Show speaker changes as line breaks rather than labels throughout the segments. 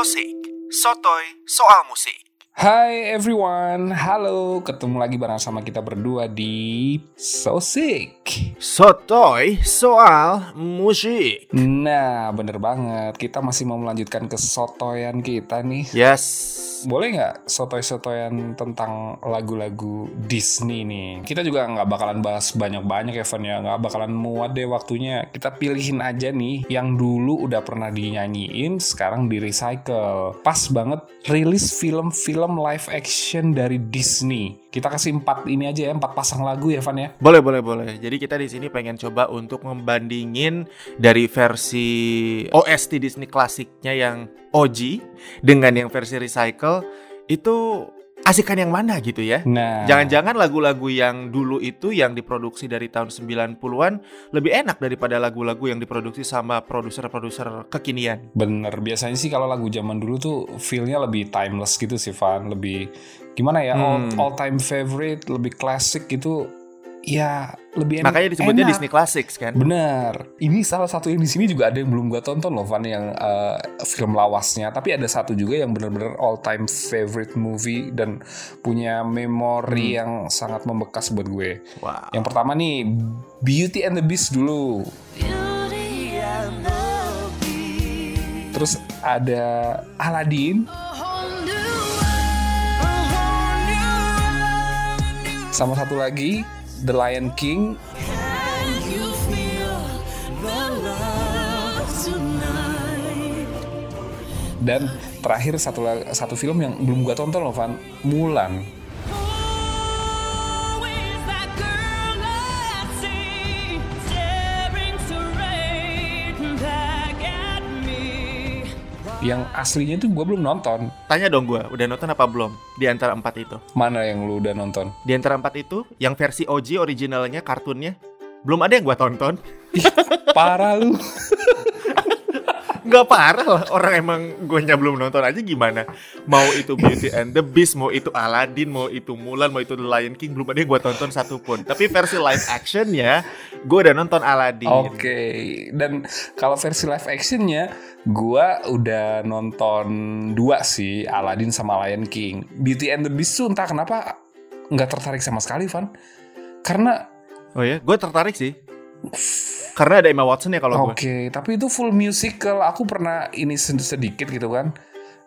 So Sick, Sotoy Soal Musik.
Hai everyone, halo, ketemu lagi bareng sama kita berdua di So Sick.
Sotoy Soal Musik.
Nah, bener banget, kita masih mau melanjutkan kesotoyan kita nih.
Yes.
Boleh nggak sotoy-sotoyan tentang lagu-lagu Disney nih? Kita juga nggak bakalan bahas banyak-banyak ya, Van ya. Nggak bakalan muat deh waktunya. Kita pilihin aja nih yang dulu udah pernah dinyanyiin, sekarang di recycle. Pas banget rilis film-film live action dari Disney. Kita kasih empat ini aja ya, empat pasang lagu ya, Van ya.
Boleh, boleh, boleh. Jadi kita di sini pengen coba untuk membandingin dari versi OST Disney klasiknya yang OG dengan yang versi recycle itu asikan yang mana gitu ya.
Nah,
Jangan-jangan lagu-lagu yang dulu itu yang diproduksi dari tahun 90-an lebih enak daripada lagu-lagu yang diproduksi sama produser-produser kekinian.
Bener, biasanya sih kalau lagu zaman dulu tuh feel-nya lebih timeless gitu sih Van, lebih gimana ya, all,
Hmm.
all time favorite, lebih klasik gitu, ya lebih enak.
Makanya disebutnya
enak.
Disney Classics kan.
Bener, ini salah satu yang di sini juga ada yang belum gua tonton loh Van yang eh, film lawasnya, tapi ada satu juga yang bener-bener all time favorite movie dan punya memori yang sangat membekas buat gue.
Wow.
Yang pertama nih Beauty and the Beast dulu. Terus ada Aladdin sama satu lagi The Lion King dan terakhir satu satu film yang belum gua tonton loh Van Mulan. Yang aslinya itu gua belum nonton.
Tanya dong gua, udah nonton apa belum di antara empat itu?
Mana yang lu udah nonton?
Di antara empat itu, yang versi OG originalnya kartunnya belum ada yang gua tonton.
Parah lu.
Nggak parah lah, orang emang guanya belum nonton aja gimana? Mau itu Beauty and the Beast, mau itu Aladdin, mau itu Mulan, mau itu The Lion King, belum ada yang gua tonton satupun. Tapi versi live actionnya, gua udah nonton Aladdin.
Oke, dan kalau versi live actionnya, gua udah nonton dua sih, Aladdin sama Lion King. Beauty and the Beast tuh entah kenapa nggak tertarik sama sekali, Van. Karena
Oh ya, gue tertarik sih. Karena ada Emma Watson ya kalau
oke,
gue.
tapi itu full musical. Aku pernah ini sed- sedikit gitu kan.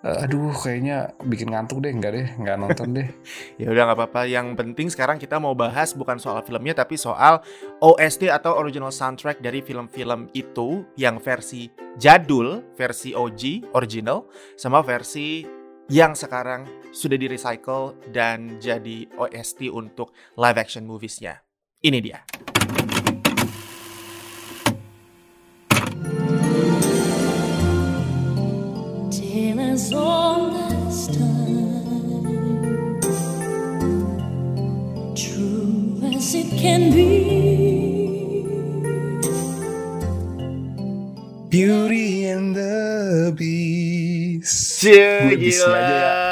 Eh, aduh, kayaknya bikin ngantuk deh, nggak deh, nggak nonton deh.
Ya udah nggak apa-apa. Yang penting sekarang kita mau bahas bukan soal filmnya tapi soal OST atau original soundtrack dari film-film itu yang versi jadul, versi OG, original, sama versi yang sekarang sudah di recycle dan jadi OST untuk live action moviesnya. Ini dia.
As old as time, true as it can be.
Beauty and the Beast.
Cie,
Gue Beast
gila.
aja ya.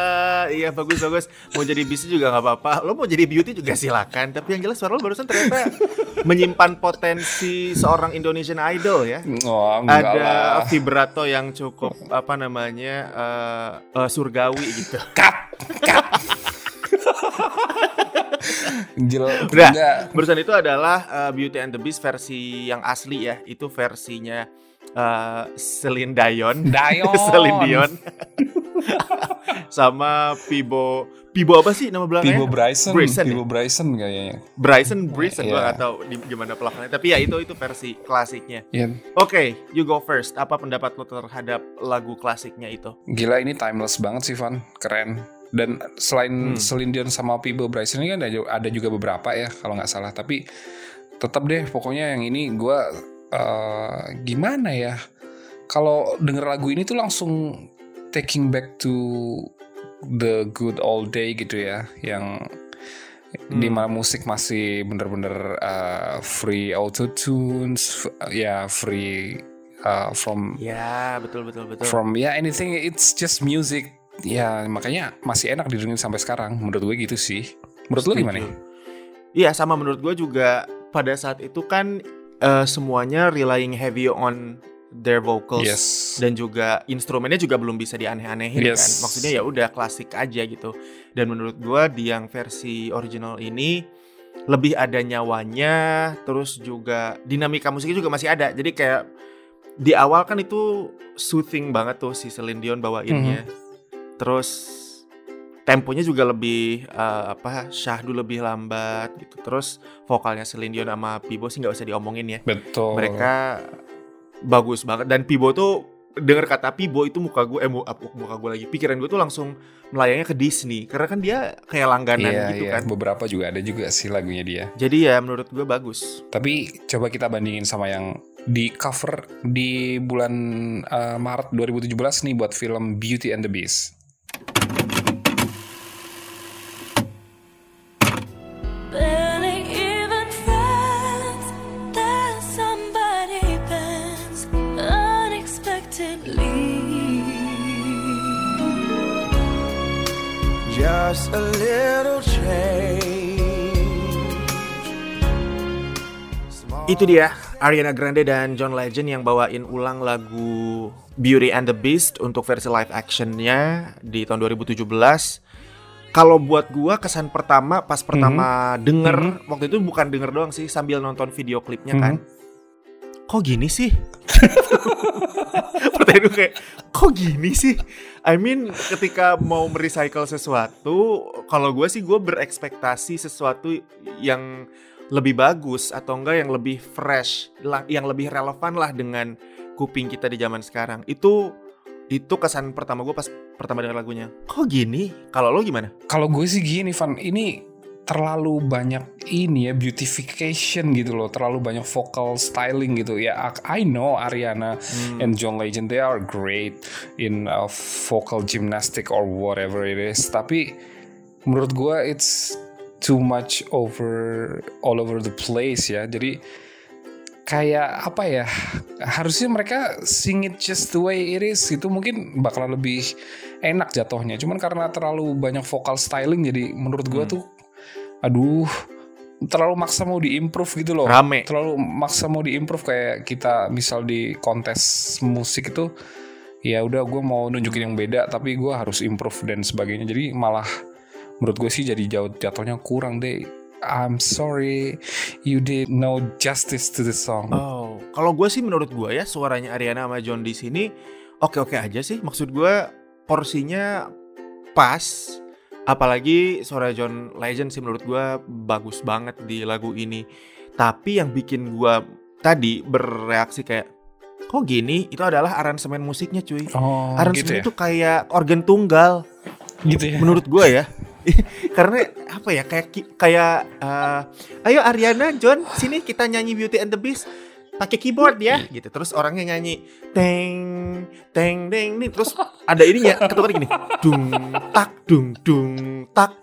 Iya bagus bagus. Mau jadi bisnis juga nggak apa-apa. Lo mau jadi beauty juga silakan. Tapi yang jelas suara lo barusan ternyata menyimpan potensi seorang Indonesian Idol ya.
Oh,
ada
lah.
vibrato yang cukup apa namanya eh, eh, surgawi gitu.
Cut, cut.
Udah. Barusan itu adalah eh, Beauty and the Beast versi yang asli ya. Itu versinya eh, Celine Dion.
Dion.
Celine Dion. Sama Pibo Pibo apa sih nama belakangnya?
Pibo Bryson,
Bryson,
Pibo
ya?
Bryson kayaknya.
Bryson Bryson gua nggak tahu di gimana pelafalannya. Tapi ya itu itu versi klasiknya.
Ya,
Oke, you go first. Apa pendapat lo terhadap lagu klasiknya itu?
gila ini timeless banget sih Van, keren. Dan selain
Hmm.
Celine Dion sama Pibo Bryson ini kan ada, ada juga beberapa ya kalau nggak salah. Tapi tetap deh pokoknya yang ini gue gimana ya? Kalau denger lagu ini tuh langsung taking back to the good old day gitu ya, yang
Hmm.
di mana musik masih bener-bener uh, free auto tunes, ya free uh, from
Ya, betul betul betul.
from ya anything it's just music. Ya makanya masih enak didengerin sampai sekarang menurut gue gitu sih. Menurut lo gimana
Iya, sama menurut gue juga. Pada saat itu kan eh, semuanya relying heavy on their vocals
Yes.
dan juga instrumennya juga belum bisa dianeh-anehin
Yes.
kan. Maksudnya ya udah klasik aja gitu. Dan menurut gua di yang versi original ini lebih ada nyawanya, terus juga dinamika musiknya juga masih ada. Jadi kayak di awal kan itu soothing banget tuh si Celine Dion bawainnya. Terus temponya juga lebih eh, apa syahdu lebih lambat gitu. Terus vokalnya Celine Dion sama Pibo sih nggak usah diomongin ya
Betul.
mereka bagus banget dan Pibo tuh denger kata Pibo itu muka gue eh muka gue lagi pikiran gue tuh langsung melayangnya ke Disney karena kan dia kayak langganan
Iya,
gitu
iya.
kan
Beberapa juga ada juga sih lagunya dia.
jadi ya menurut gue bagus
Tapi coba kita bandingin sama yang di cover di bulan eh, Maret 2017 nih buat film Beauty and the Beast.
Just a little change.
Itu dia Ariana Grande dan John Legend yang bawain ulang lagu Beauty and the Beast untuk versi live actionnya di tahun 2017 kalau buat gua kesan pertama pas pertama denger waktu itu bukan denger doang sih sambil nonton video klipnya kan kok gini sih? Pertanyaan gue kayak kok gini sih? I mean ketika mau merecycle sesuatu kalau gue sih gue berekspektasi sesuatu yang lebih bagus atau enggak yang lebih fresh la- yang lebih relevan lah dengan kuping kita di zaman sekarang. Itu itu kesan pertama gue pas pertama denger lagunya. Kok gini? Kalau lo gimana?
Kalau gue sih gini, Van, ini terlalu banyak ini ya beautification gitu loh, terlalu banyak vocal styling gitu. Ya. I know Ariana and John Legend they are great in uh, vocal gymnastic or whatever it is, tapi menurut gue it's too much over all over the place ya. Jadi kayak apa ya harusnya mereka sing it just the way it is itu mungkin bakalan lebih enak jatuhnya. Cuman karena terlalu banyak vokal styling jadi menurut gua tuh aduh terlalu maksa mau diimprove gitu loh
Rame.
terlalu maksa mau diimprove kayak kita misal di kontes musik itu ya udah gue mau nunjukin yang beda tapi gua harus improve dan sebagainya jadi malah menurut gue sih jadi jauh jatuhnya kurang deh I'm sorry you did no justice to the song
Oh, kalau gue sih menurut gue ya suaranya Ariana sama John di sini oke-oke aja sih. Maksud gue porsinya pas. Apalagi suara John Legend sih menurut gue bagus banget di lagu ini. Tapi yang bikin gue tadi bereaksi kayak kok gini itu adalah aransemen musiknya cuy.
Oh,
aransemen
gitu ya?
itu kayak organ tunggal
gitu ya.
menurut gue ya. Karena apa ya kayak kayak eh, ayo Ariana John sini kita nyanyi Beauty and the Beast pakai keyboard ya gitu terus orangnya nyanyi teng teng teng nih terus ada ininya ketukar gini dung tak dung dung tak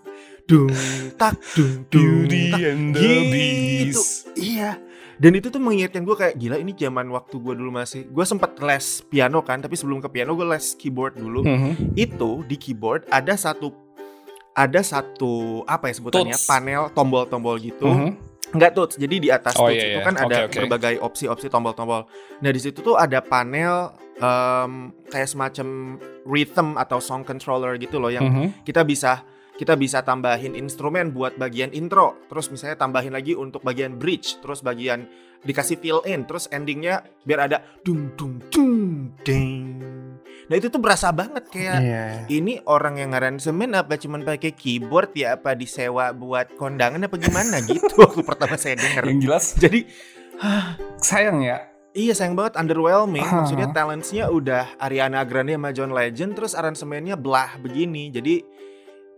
dung tak dung dung tak. Gitu. Iya dan itu tuh mengingatkan gue kayak gila ini zaman waktu gue dulu masih gue sempat les piano kan tapi sebelum ke piano gue les keyboard dulu
Mhm.
itu di keyboard ada satu ada satu apa ya sebutannya
Tuts.
panel tombol-tombol gitu
Mhm.
Enggak tuh, jadi di atas
Oh,
tuts
iya,
itu
iya.
kan ada
oke.
berbagai opsi-opsi tombol-tombol. Nah di situ tuh ada panel em, kayak semacam rhythm atau song controller gitu loh yang
Mhm.
kita bisa kita bisa tambahin instrumen buat bagian intro, terus misalnya tambahin lagi untuk bagian bridge, terus bagian dikasih fill in, terus endingnya biar ada dung dung dung ding. Nah itu tuh berasa banget kayak
Iya.
ini orang yang ngaransemen apa cuman pakai keyboard ya apa disewa buat kondangan apa gimana gitu waktu pertama saya denger.
Yang jelas
Jadi
sayang ya.
iya sayang banget underwhelming.
Ah.
Maksudnya talentsnya udah Ariana Grande sama John Legend terus aransemennya belah begini. Jadi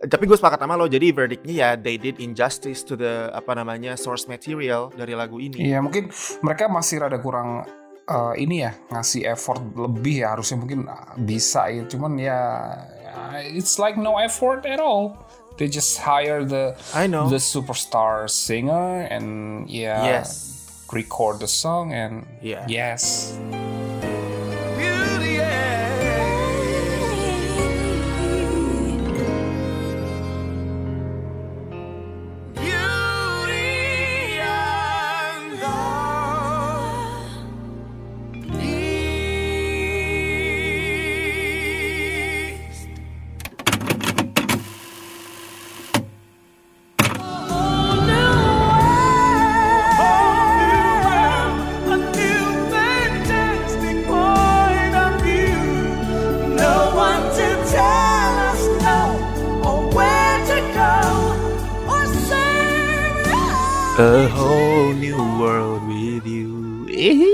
tapi gue sepakat sama lo jadi verdictnya ya they did injustice to the apa namanya source material dari lagu ini.
Iya mungkin mereka masih rada kurang eh, ini ya ngasih effort lebih ya harusnya mungkin ah, bisa ya cuman ya it's like no effort at all. They just hire the
I know.
the superstar singer and yeah
Yes.
record the song and
Yeah.
yes
A whole new world with you.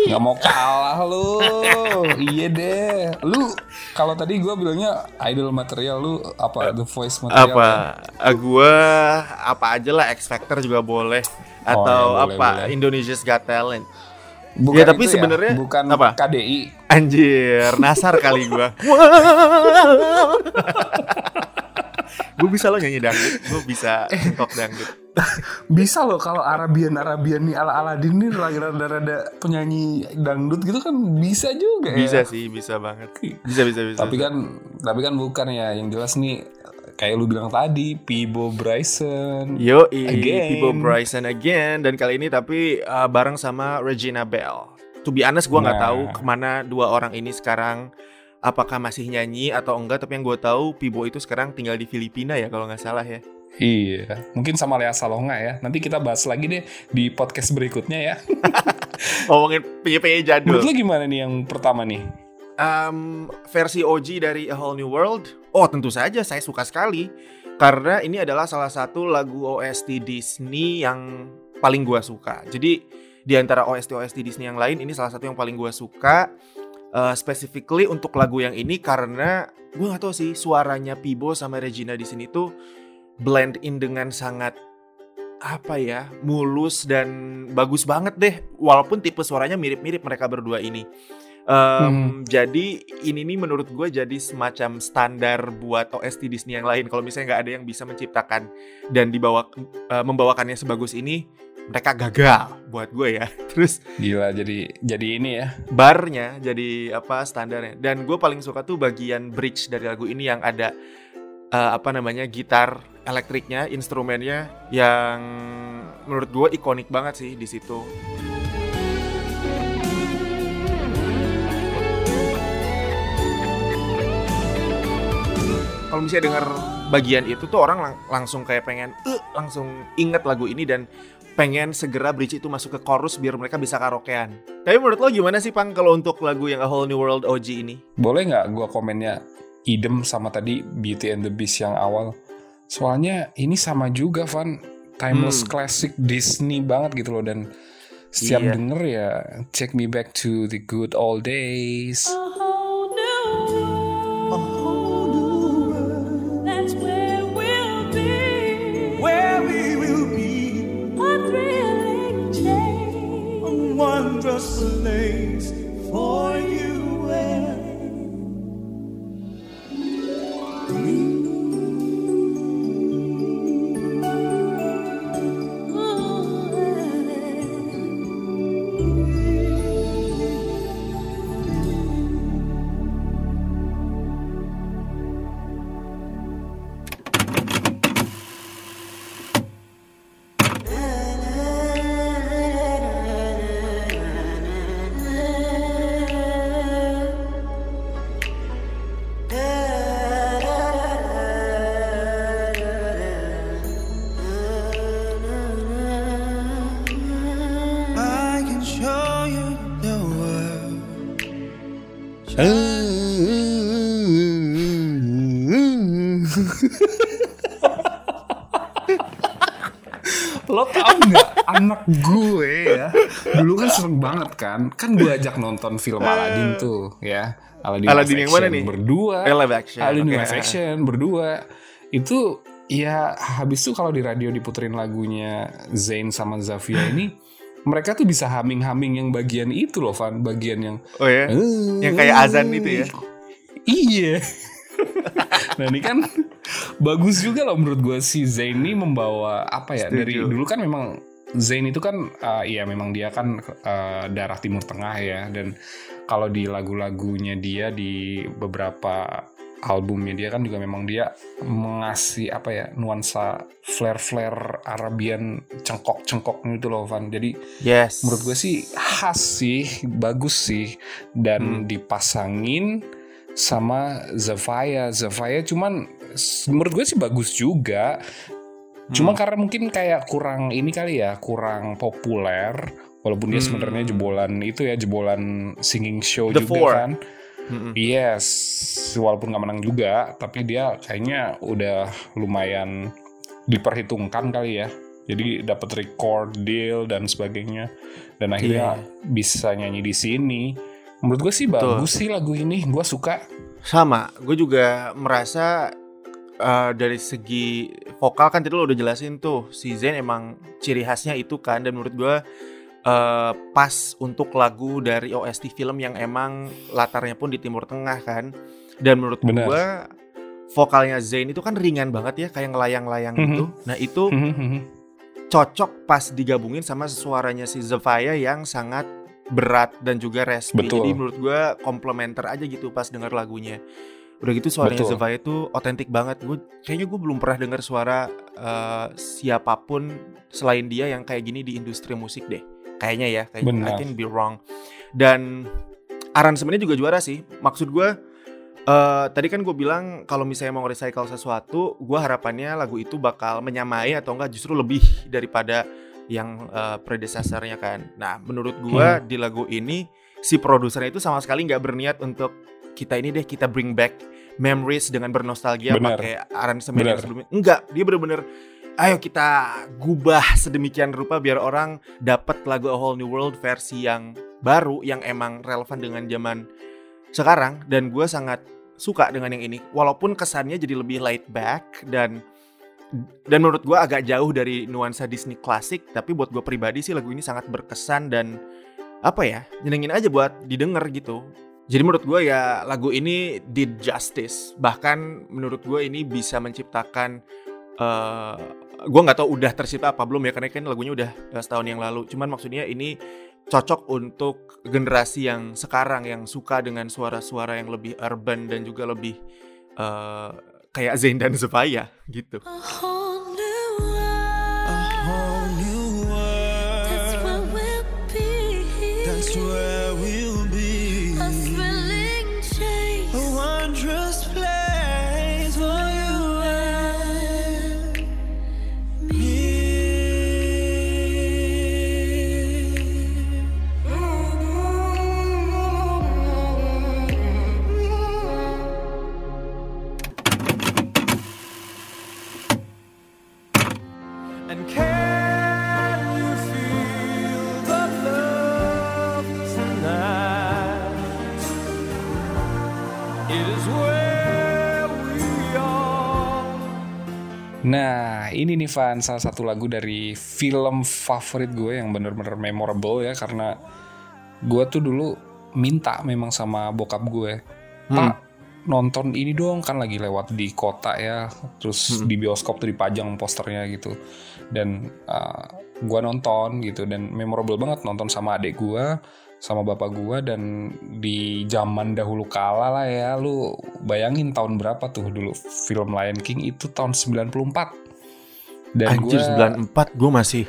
Nggak mau kalah lu. iya deh. Lu kalau tadi gua bilangnya idol material lu apa The Voice material.
apa
kan?
Ah, gua apa aja lah X Factor juga boleh
Oh,
atau
ya, boleh,
apa
boleh.
Indonesia's Got Talent
Bukan
Ya, tapi
itu
sebenarnya
bukan
apa?
KDI.
anjir nasar kali gua gue bisa lo nyanyi dangdut gue bisa tok dangdut
Bisa loh kalau Arabian Arabian nih ala Aladin nih lagi rada-rada penyanyi dangdut gitu kan bisa juga ya.
bisa sih bisa banget bisa bisa bisa
Tapi kan tapi kan bukan ya yang jelas nih kayak lu bilang tadi Pibo Bryson.
Yo. People Bryson again dan kali ini tapi uh, bareng sama Regina Bell. To be honest, gue nggak
Nah.
tahu ke mana dua orang ini sekarang. Apakah masih nyanyi atau enggak? Tapi yang gue tahu, Pibo itu sekarang tinggal di Filipina ya kalau nggak salah ya.
Iya, mungkin sama Lea Salonga ya. Nanti kita bahas lagi deh di podcast berikutnya ya.
Ngomongin penyanyi jadul.
Menurut lu gimana nih yang pertama nih?
Um, versi OG dari A Whole New World. Oh, tentu saja saya suka sekali karena ini adalah salah satu lagu OST Disney yang paling gua suka. Jadi di antara OST OST Disney yang lain ini salah satu yang paling gua suka. Uh, specifically untuk lagu yang ini karena gua nggak tahu sih suaranya Pibo sama Regina di sini tuh blend in dengan sangat apa ya mulus dan bagus banget deh. Walaupun tipe suaranya mirip-mirip mereka berdua ini. Em, Jadi ini nih menurut gue jadi semacam standar buat OST Disney yang lain. Kalau misalnya nggak ada yang bisa menciptakan dan dibawa eh, membawakannya sebagus ini, mereka gagal buat gue ya. Terus
Gila jadi jadi ini ya.
barnya jadi apa standarnya. Dan gue paling suka tuh bagian bridge dari lagu ini yang ada eh, apa namanya gitar elektriknya, instrumennya yang menurut gue ikonik banget sih di situ. Kalau misalnya denger bagian itu tuh orang lang- langsung kayak pengen "Eh," langsung inget lagu ini dan pengen segera bridge itu masuk ke chorus biar mereka bisa karaokean. Tapi menurut lo gimana sih Pang kalau untuk lagu yang A Whole New World OG ini?
Boleh nggak gua komennya idem sama tadi Beauty and the Beast yang awal? Soalnya ini sama juga Van timeless
Hmm.
classic Disney banget gitu loh dan setiap
Iya.
denger ya take me back to the good old days.
A
banget kan Kan gue ajak nonton film Aladdin tuh ya Aladdin,
Aladdin yang mana nih?
Berdua
Eh, live action,
Aladdin
oke.
live action berdua Itu ya habis itu kalau di radio diputerin lagunya Zayn sama Zavia ini mereka tuh bisa humming-humming yang bagian itu loh Van Bagian yang
Oh ya? Yang kayak azan itu ya?
Iya. nah ini kan bagus juga loh menurut gue si Zayn ini membawa apa ya
Setuju.
dari dulu kan memang Zayn itu kan uh, iya memang dia kan uh, darah Timur Tengah ya. Dan kalau di lagu-lagunya dia di beberapa albumnya dia kan juga memang dia mengasih apa ya nuansa flare-flare Arabian cengkok-cengkok gitu loh Van. Jadi
Yes.
menurut gue sih khas sih bagus sih. Dan dipasangin sama Zafaya. Zafaya cuman menurut gue sih bagus juga cuma karena mungkin kayak kurang ini kali ya kurang populer walaupun dia
Hmm.
sebenarnya jebolan itu ya jebolan singing show
The
juga
Four.
kan
Mm-mm.
yes walaupun nggak menang juga tapi dia kayaknya udah lumayan diperhitungkan kali ya Jadi dapat record deal dan sebagainya. Dan akhirnya bisa nyanyi di sini. Menurut gue sih
Betul.
bagus sih lagu ini. Gue suka.
Sama, gue juga merasa eh, dari segi vokal kan tadi lo udah jelasin tuh si Zayn emang ciri khasnya itu kan dan menurut gue eh, pas untuk lagu dari OST film yang emang latarnya pun di Timur Tengah kan dan menurut
Benar.
gue vokalnya Zayn itu kan ringan banget ya kayak ngelayang-layang
Mhm.
gitu. Nah itu cocok pas digabungin sama suaranya si Zevaya yang sangat berat dan juga raspy.
Betul.
Jadi menurut gue komplementer aja gitu pas denger lagunya. Udah gitu suaranya
Betul.
Zevaya itu otentik banget. Gue kayaknya gue belum pernah dengar suara eh, siapa pun selain dia yang kayak gini di industri musik deh. Kayaknya ya, kayak I
Benar.
can be wrong. Dan aransemennya juga juara sih. Maksud gue eh tadi kan gue bilang kalau misalnya mau recycle sesuatu, gue harapannya lagu itu bakal menyamai atau enggak justru lebih daripada yang eh, predecessor-nya kan. Nah, menurut gue
Hmm.
di lagu ini si produsernya itu sama sekali nggak berniat untuk kita ini deh kita bring back memories dengan bernostalgia pakai aransemen yang sebelumnya. Enggak, dia bener-bener ayo kita gubah sedemikian rupa biar orang dapat lagu A Whole New World versi yang baru yang emang relevan dengan zaman sekarang. Dan gue sangat suka dengan yang ini. Walaupun kesannya jadi lebih laid back dan dan menurut gue agak jauh dari nuansa Disney klasik tapi buat gue pribadi sih lagu ini sangat berkesan dan apa ya nyenengin aja buat didengar gitu jadi menurut gue ya lagu ini did justice bahkan menurut gue ini bisa menciptakan eh gue nggak tahu udah tercipta apa belum ya karena kan lagunya udah eh, setahun yang lalu cuman maksudnya ini cocok untuk generasi yang sekarang yang suka dengan suara-suara yang lebih urban dan juga lebih eh, kayak Zayn dan Zevaya gitu.
A
ini nih Van, salah satu lagu dari film favorit gue yang bener-bener memorable ya karena gue tuh dulu minta memang sama bokap gue, Pak nonton ini dong kan lagi lewat di kota ya, terus di bioskop tuh dipajang posternya gitu, dan uh, gue nonton gitu dan memorable banget nonton sama adik gue sama bapak gue dan di zaman dahulu kala lah ya lu bayangin tahun berapa tuh dulu film Lion King itu tahun 94 dan
Anjir
gua
94 gue masih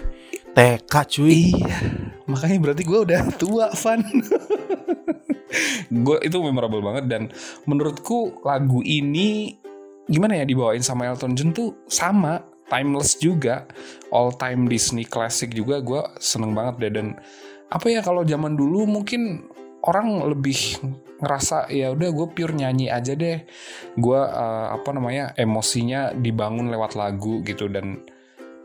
TK cuy.
iya makanya berarti gue udah tua Van. Gue itu memorable banget dan menurutku lagu ini gimana ya dibawain sama Elton John tuh sama timeless juga all time Disney classic juga gue seneng banget deh. Dan apa ya kalau zaman dulu mungkin orang lebih ngerasa ya udah gue pure nyanyi aja deh. Gue eh, apa namanya emosinya dibangun lewat lagu gitu dan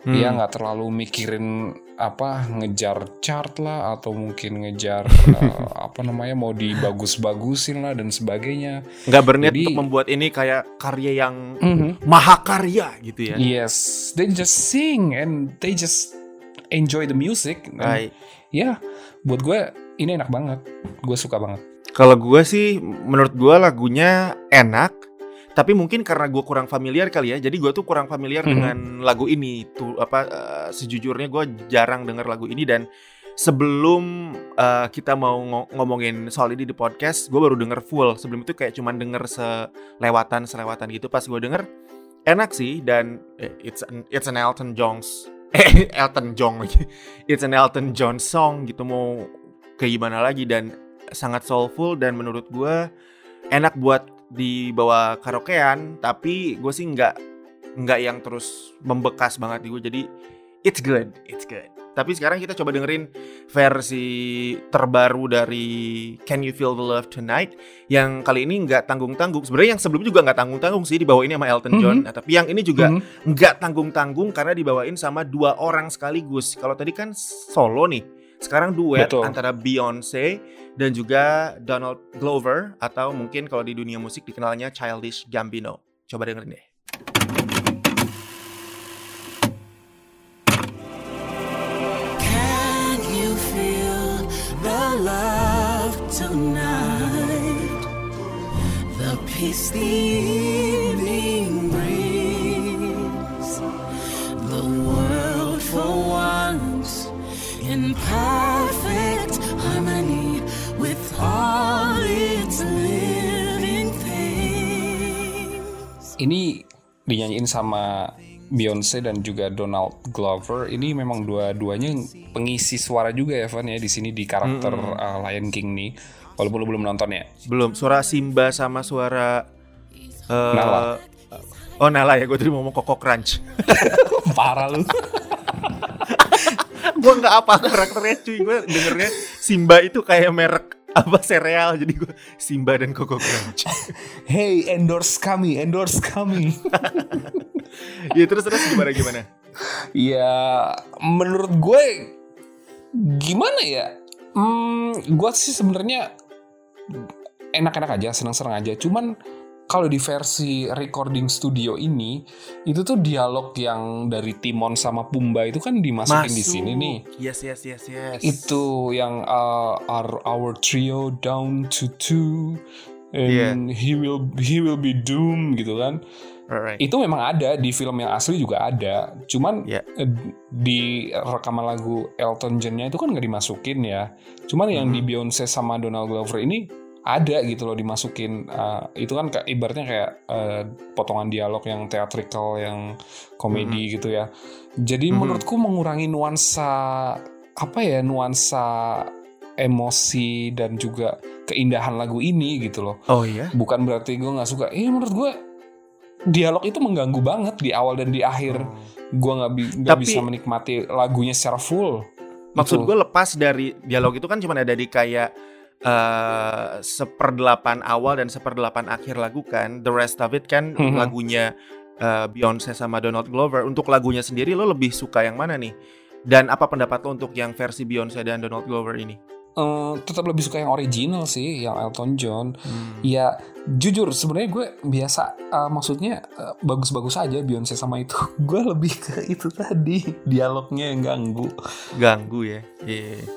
Hmm.
dia nggak terlalu mikirin apa ngejar chart lah atau mungkin ngejar eh, apa namanya mau dibagus-bagusin lah dan sebagainya
nggak berniat
Jadi-
untuk membuat ini kayak karya yang
Mhm.
mahakarya gitu ya.
yes they just sing and they just enjoy the music
Right.
ya buat gue ini enak banget gue suka banget
Kalau gue sih menurut gue lagunya enak, tapi mungkin karena gue kurang familiar kali ya. Jadi gue tuh kurang familiar
Mhm.
dengan lagu ini. Tuh apa eh, sejujurnya gue jarang denger lagu ini dan sebelum eh, kita mau ngo- ngomongin soal ini di podcast, gue baru denger full. Sebelum itu kayak cuman denger selewatan selewatan gitu. Pas gue denger enak sih dan eh, it's an, it's an Elton John's eh Elton John lagi. It's an Elton John song gitu mau kayak gimana lagi dan sangat soulful dan menurut gue enak buat dibawa karaokean tapi gue sih nggak nggak yang terus membekas banget di gue jadi it's good it's good Tapi sekarang kita coba dengerin versi terbaru dari Can You Feel the Love Tonight yang kali ini nggak tanggung-tanggung. Sebenarnya yang sebelumnya juga nggak tanggung-tanggung sih dibawain sama Elton John.
Mhm.
Nah, tapi yang ini juga
Mhm.
nggak tanggung-tanggung karena dibawain sama dua orang sekaligus. Kalau tadi kan solo nih, sekarang duet
Betul.
antara Beyonce dan juga Donald Glover atau mungkin kalau di dunia musik dikenalnya Childish Gambino. Coba dengerin deh.
Can you feel the love tonight? The peace the in perfect harmony with all its living things.
Ini dinyanyiin sama Beyonce dan juga Donald Glover. Ini memang dua-duanya pengisi suara juga ya, Van ya di sini di karakter uh, Lion King nih. Walaupun lu belum nonton ya.
Belum suara Simba sama suara eh,
Nala.
Oh Nala ya, gue tadi mau ngomong Koko Crunch.
Parah lu.
gue nggak apa karakternya cuy, gue dengernya Simba itu kayak merek apa sereal, jadi gue Simba dan Koko Crunch.
hey, endorse kami, endorse kami.
ya terus terus gimana gimana?
ya, menurut gue gimana ya? Hmm, gue sih sebenarnya enak-enak aja, senang-senang aja. Cuman kalau di versi recording studio ini itu tuh dialog yang dari Timon sama Pumba itu kan dimasukin di sini nih.
Yes yes yes yes.
Itu yang uh, our, our trio down to two and he will he will be doomed gitu kan.
Alright.
Itu memang ada di film yang asli juga ada. Cuman
Ya.
eh, di rekaman lagu Elton John-nya itu kan nggak dimasukin ya. Cuman yang di Beyonce sama Donald Glover ini ada gitu loh dimasukin. Eh, itu kan kayak ibaratnya kayak eh, potongan dialog yang theatrical, yang komedi gitu ya. Jadi menurutku mengurangi nuansa apa ya nuansa emosi dan juga keindahan lagu ini gitu loh
Oh iya.
bukan berarti gue nggak suka eh menurut gue dialog itu mengganggu banget di awal dan di akhir gue nggak bi-
Tapi-
bisa menikmati lagunya secara full
Maksud
Gitu.
gue lepas dari dialog itu kan cuma ada di kayak eh seperdelapan awal dan seperdelapan akhir lagu kan. The rest of it kan
Mhm.
lagunya eh, Beyonce sama Donald Glover. Untuk lagunya sendiri lo lebih suka yang mana nih? Dan apa pendapat lo untuk yang versi Beyonce dan Donald Glover ini?
Eh, tetap lebih suka yang original sih yang Elton John
Hmm.
ya jujur sebenarnya gue biasa eh, maksudnya bagus-bagus aja Beyonce sama itu gue lebih ke itu tadi dialognya yang ganggu
Ganggu ya. Iya.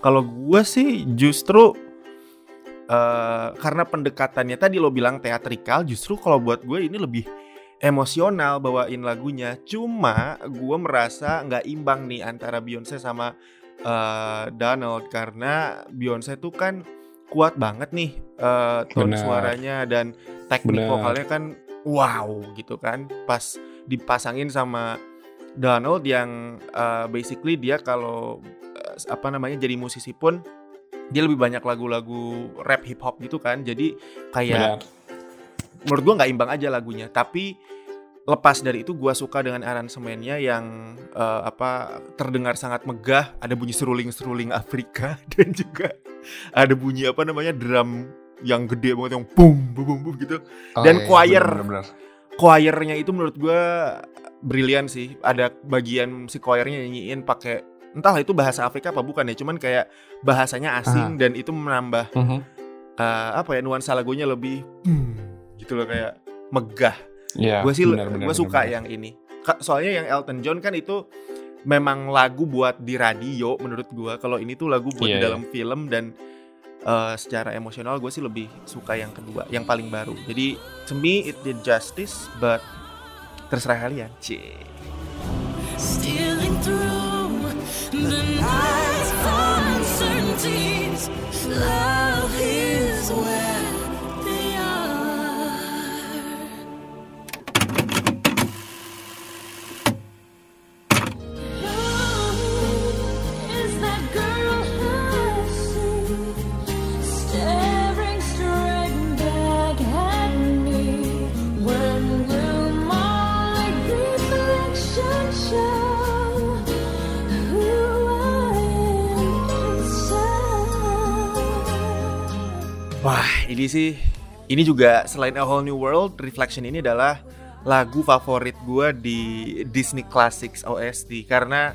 Kalau gue sih justru eh karena pendekatannya tadi lo bilang teatrikal, justru kalau buat gue ini lebih emosional bawain lagunya. Cuma gue merasa nggak imbang nih antara Beyonce sama eh, Donald karena Beyonce tuh kan kuat banget nih eh, tone
Benar.
suaranya dan teknik
Benar.
vokalnya kan wow gitu kan. Pas dipasangin sama Donald yang eh, basically dia kalau eh, apa namanya jadi musisi pun dia lebih banyak lagu-lagu rap hip hop gitu kan. Jadi kayak
benar
menurut gua nggak imbang aja lagunya tapi lepas dari itu gua suka dengan aransemennya yang eh, apa terdengar sangat megah ada bunyi seruling-seruling Afrika dan juga ada bunyi apa namanya drum yang gede banget yang boom boom boom, boom gitu
Oh,
dan
iya, iya,
choir.
benar-benar.
choirnya itu menurut gua brilian sih ada bagian si choirnya nyanyiin pakai entahlah itu bahasa Afrika apa bukan ya cuman kayak bahasanya asing dan itu menambah
Mhm.
eh, apa ya nuansa lagunya lebih hmm, gitu loh kayak megah
Iya,
gue sih gue suka
benar.
yang ini soalnya yang Elton John kan itu memang lagu buat di radio menurut gue kalau ini tuh lagu buat
Iya,
di
iya.
dalam film dan eh, secara emosional gue sih lebih suka yang kedua yang paling baru jadi to me it did justice but terserah kalian Cie.
stealing through Love is where
ini sih ini juga selain A Whole New World, Reflection ini adalah lagu favorit gua di Disney Classics OST karena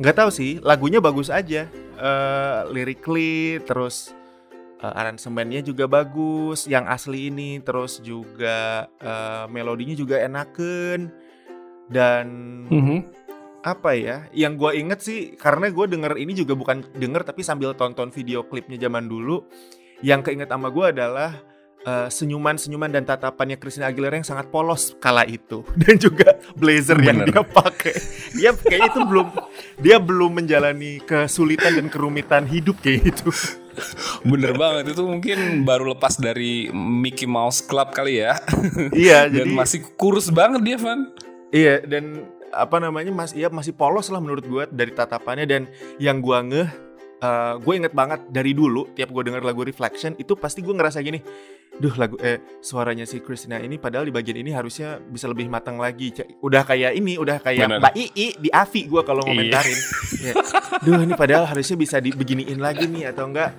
nggak tahu sih lagunya bagus aja, Eh lyrically terus eh, aransemennya juga bagus, yang asli ini terus juga eh, melodinya juga enaken dan
Mhm.
apa ya yang gue inget sih karena gue denger ini juga bukan denger tapi sambil tonton video klipnya zaman dulu yang keinget sama gue adalah eh, senyuman-senyuman dan tatapannya Christina Aguilera yang sangat polos kala itu dan juga blazer yang
Bener.
dia pakai dia kayaknya itu belum dia belum menjalani kesulitan dan kerumitan hidup kayak gitu
Bener banget itu mungkin baru lepas dari Mickey Mouse Club kali ya.
iya
Dan
jadi
masih kurus banget dia, Van.
Iya dan apa namanya mas ya masih polos lah menurut gue dari tatapannya dan yang gua ngeh eh, gue inget banget dari dulu tiap gue denger lagu Reflection itu pasti gue ngerasa gini duh lagu eh suaranya si Christina ini padahal di bagian ini harusnya bisa lebih matang lagi udah kayak ini udah kayak
Bener.
Mbak Ii di Avi gue kalau
Iya.
ngomentarin Ya, duh ini padahal harusnya bisa dibeginiin lagi nih atau enggak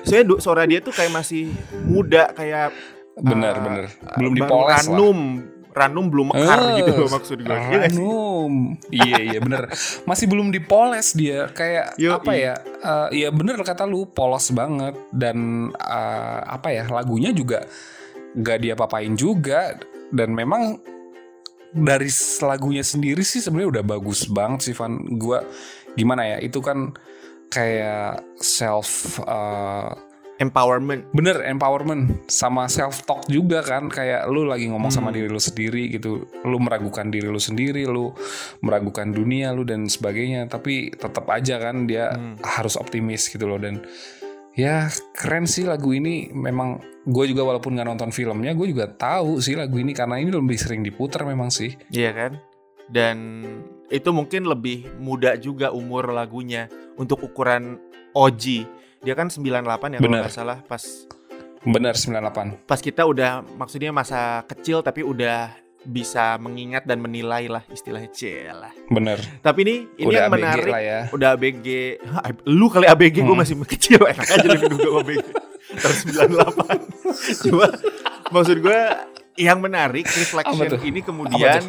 soalnya du- suara dia tuh kayak masih muda kayak
Bener,
eh,
bener. Belum dipoles lah.
Ranum belum mekar
Eh,
gitu loh maksud gue Iya?
Ranum. iya iya bener. Masih belum dipoles dia. Kayak
Yoi.
apa ya? eh, ya bener kata lu polos banget dan eh, apa ya lagunya juga nggak dia papain juga dan memang dari lagunya sendiri sih sebenarnya udah bagus banget sih Van. Gua gimana ya? Itu kan kayak self eh,
empowerment.
Bener empowerment. Sama self talk juga kan. Kayak lu lagi ngomong sama
Hmm.
diri lu sendiri gitu. Lu meragukan diri lu sendiri lu meragukan dunia lu dan sebagainya. Tapi tetap aja kan dia
Hmm.
harus optimis gitu loh. Dan ya keren sih lagu ini. Memang gue juga walaupun nggak nonton filmnya gue juga tahu sih lagu ini. Karena ini lebih sering diputar memang sih.
Iya kan? Dan itu mungkin lebih muda juga umur lagunya. Untuk ukuran OG. Dia kan 98 ya kalau nggak salah pas
bener 98
pas kita udah maksudnya masa kecil tapi udah bisa mengingat dan menilai lah istilahnya lah.
bener
Tapi ini ini
udah
yang
ABG
menarik
lah ya
udah ABG. Lu kali ABG gue
Hmm.
masih kecil enak aja lu gue ABG. Terus 98. Cuma maksud gue yang menarik reflection ini kemudian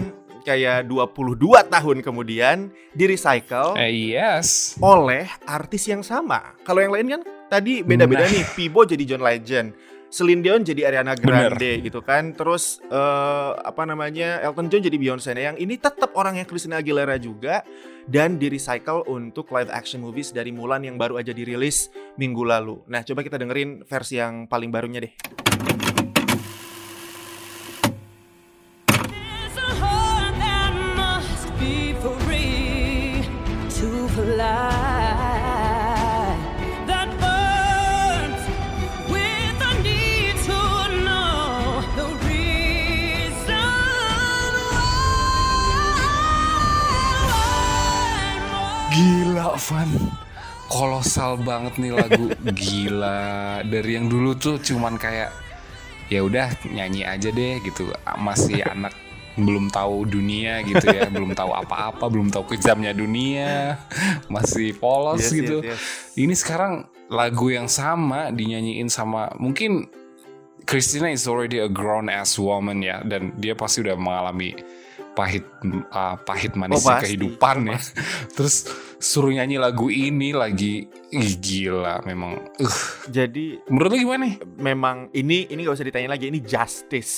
kayak 22 tahun kemudian di recycle
eh, yes
oleh artis yang sama. Kalau yang lain kan tadi beda-beda
Nah.
nih. Pibo jadi John Legend. Celine Dion jadi Ariana
Bener.
Grande gitu kan. Terus eh, apa namanya Elton John jadi Beyonce. Nah, yang ini tetap orangnya Christina Aguilera juga dan di recycle untuk live action movies dari Mulan yang baru aja dirilis minggu lalu. Nah, coba kita dengerin versi yang paling barunya deh.
Gila Van. Kolosal banget nih lagu. Gila. Dari yang dulu tuh cuman kayak ya udah nyanyi aja deh gitu. Masih anak belum tahu dunia gitu ya Belum tahu apa-apa Belum tahu kejamnya dunia Masih polos
Yes,
gitu
yes, yes.
Ini sekarang lagu yang sama Dinyanyiin sama Mungkin Christina is already a grown ass woman ya Dan dia pasti udah mengalami pahit uh, pahit manisnya
pasti.
kehidupan
Oh,
ya. Terus suruh nyanyi lagu ini lagi Ih, gila memang. Uh,
Jadi
menurut lu gimana nih?
memang ini ini gak usah ditanya lagi ini justice.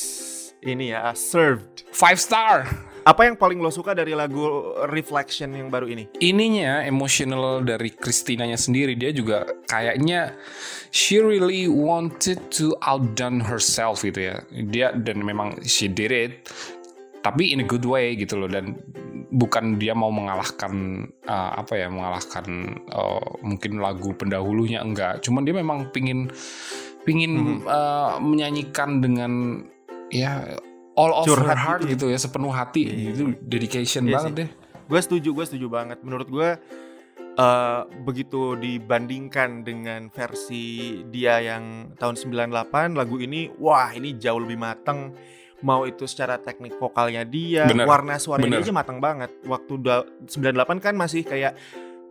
Ini ya served.
Five star.
Apa yang paling lo suka dari lagu Reflection yang baru ini?
Ininya emotional dari Christinanya sendiri dia juga kayaknya she really wanted to outdone herself gitu ya. Dia dan memang she did it tapi in a good way gitu loh dan bukan dia mau mengalahkan uh, apa ya mengalahkan uh, mungkin lagu pendahulunya enggak cuman dia memang pingin pingin uh, menyanyikan dengan ya all of
Curhat
her heart
gitu ya.
gitu ya sepenuh hati itu dedication
Iya
banget
sih.
deh
Gue setuju, gue setuju banget. Menurut gue eh, begitu dibandingkan dengan versi dia yang tahun 98, lagu ini wah ini jauh lebih mateng. Mau itu secara teknik vokalnya dia,
Bener,
warna suaranya
bener.
aja mateng banget. Waktu da- 98 kan masih kayak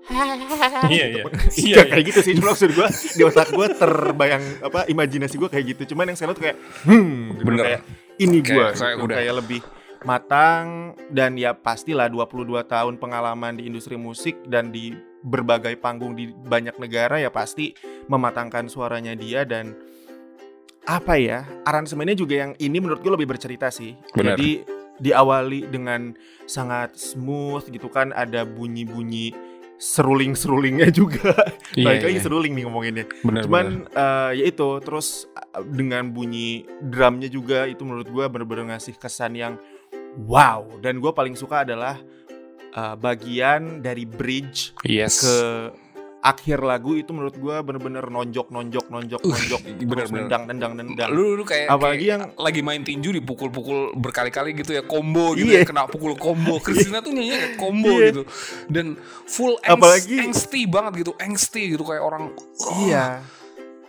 Iya, iya.
Iya kayak gitu sih cuma maksud gue di otak gue terbayang apa imajinasi gue kayak gitu cuman yang sekarang tuh kayak hmm gitu,
Bener.
kayak ini gue
Kayak- kayak udah.
kayak lebih matang dan ya pastilah 22 tahun pengalaman di industri musik dan di berbagai panggung di banyak negara ya pasti mematangkan suaranya dia dan apa ya aransemennya juga yang ini menurut gue lebih bercerita sih
Benar.
jadi diawali dengan sangat smooth gitu kan ada bunyi-bunyi seruling-serulingnya juga
Iya,
Balik lagi
iya.
seruling nih ngomonginnya.
Bener,
Cuman
bener.
eh, ya itu terus eh, dengan bunyi drumnya juga itu menurut gua bener-bener ngasih kesan yang wow. Dan gua paling suka adalah eh, bagian dari bridge
yes.
ke akhir lagu itu menurut gua bener-bener nonjok nonjok nonjok
Uh,
nonjok
bener, bener.
nendang nendang nendang.
Lu, lu kayak
Apalagi
kayak
yang-
lagi main tinju dipukul-pukul berkali-kali gitu ya combo gitu
Iya.
ya kena pukul combo. Christina tuh nyanyi kayak combo
Iya.
gitu. Dan full angst,
Apalagi-
angsty banget gitu, angsty gitu kayak orang oh,
Iya.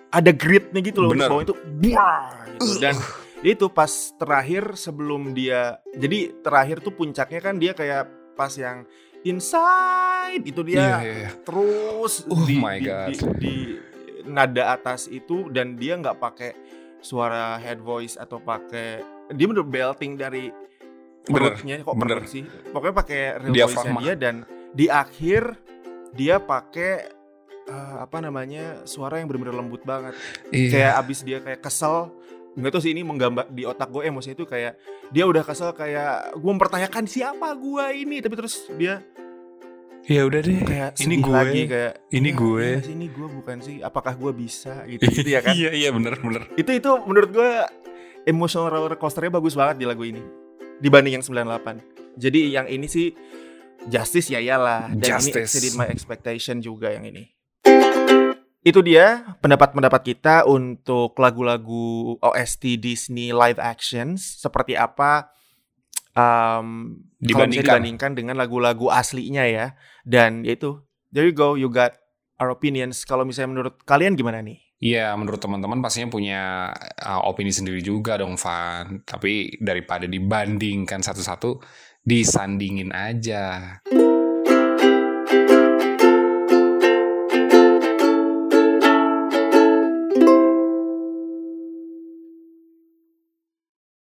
Ada gritnya gitu loh
Bener.
di bawah itu. Buah, gitu. Dan itu pas terakhir sebelum dia jadi terakhir tuh puncaknya kan dia kayak pas yang inside itu dia
iya, iya.
terus
Oh
di,
my
di-
God.
di- di nada atas itu dan dia nggak pakai suara head voice atau pakai dia bener belting dari perutnya kok
bener.
perut sih pokoknya pakai real
Diafragma.
voice-nya dia dan di akhir dia pakai eh, apa namanya suara yang bener-bener lembut banget
Iya.
kayak abis dia kayak kesel nggak tahu sih ini menggambar di otak gue emosinya itu kayak dia udah kesel kayak gue mempertanyakan siapa gue ini tapi terus dia
Ya udah deh.
kayak
ini gue.
lagi kayak
ini
"Ya,
gue."
iya ini gue bukan sih apakah gue bisa gitu gitu ya kan
Iya, iya bener bener.
itu itu menurut gue emotional roller coasternya bagus banget di lagu ini dibanding yang 98 jadi yang ini sih justice ya iyalah dan ini
Justice.
exceeded my expectation juga yang ini itu dia pendapat-pendapat kita untuk lagu-lagu OST Disney live actions seperti apa um,
Dibandingkan.
dibandingkan dengan lagu-lagu aslinya ya dan yaitu there you go you got our opinions kalau misalnya menurut kalian gimana nih
Iya, menurut teman-teman pastinya punya uh, opini sendiri juga dong, Van. Tapi daripada dibandingkan satu-satu, disandingin aja.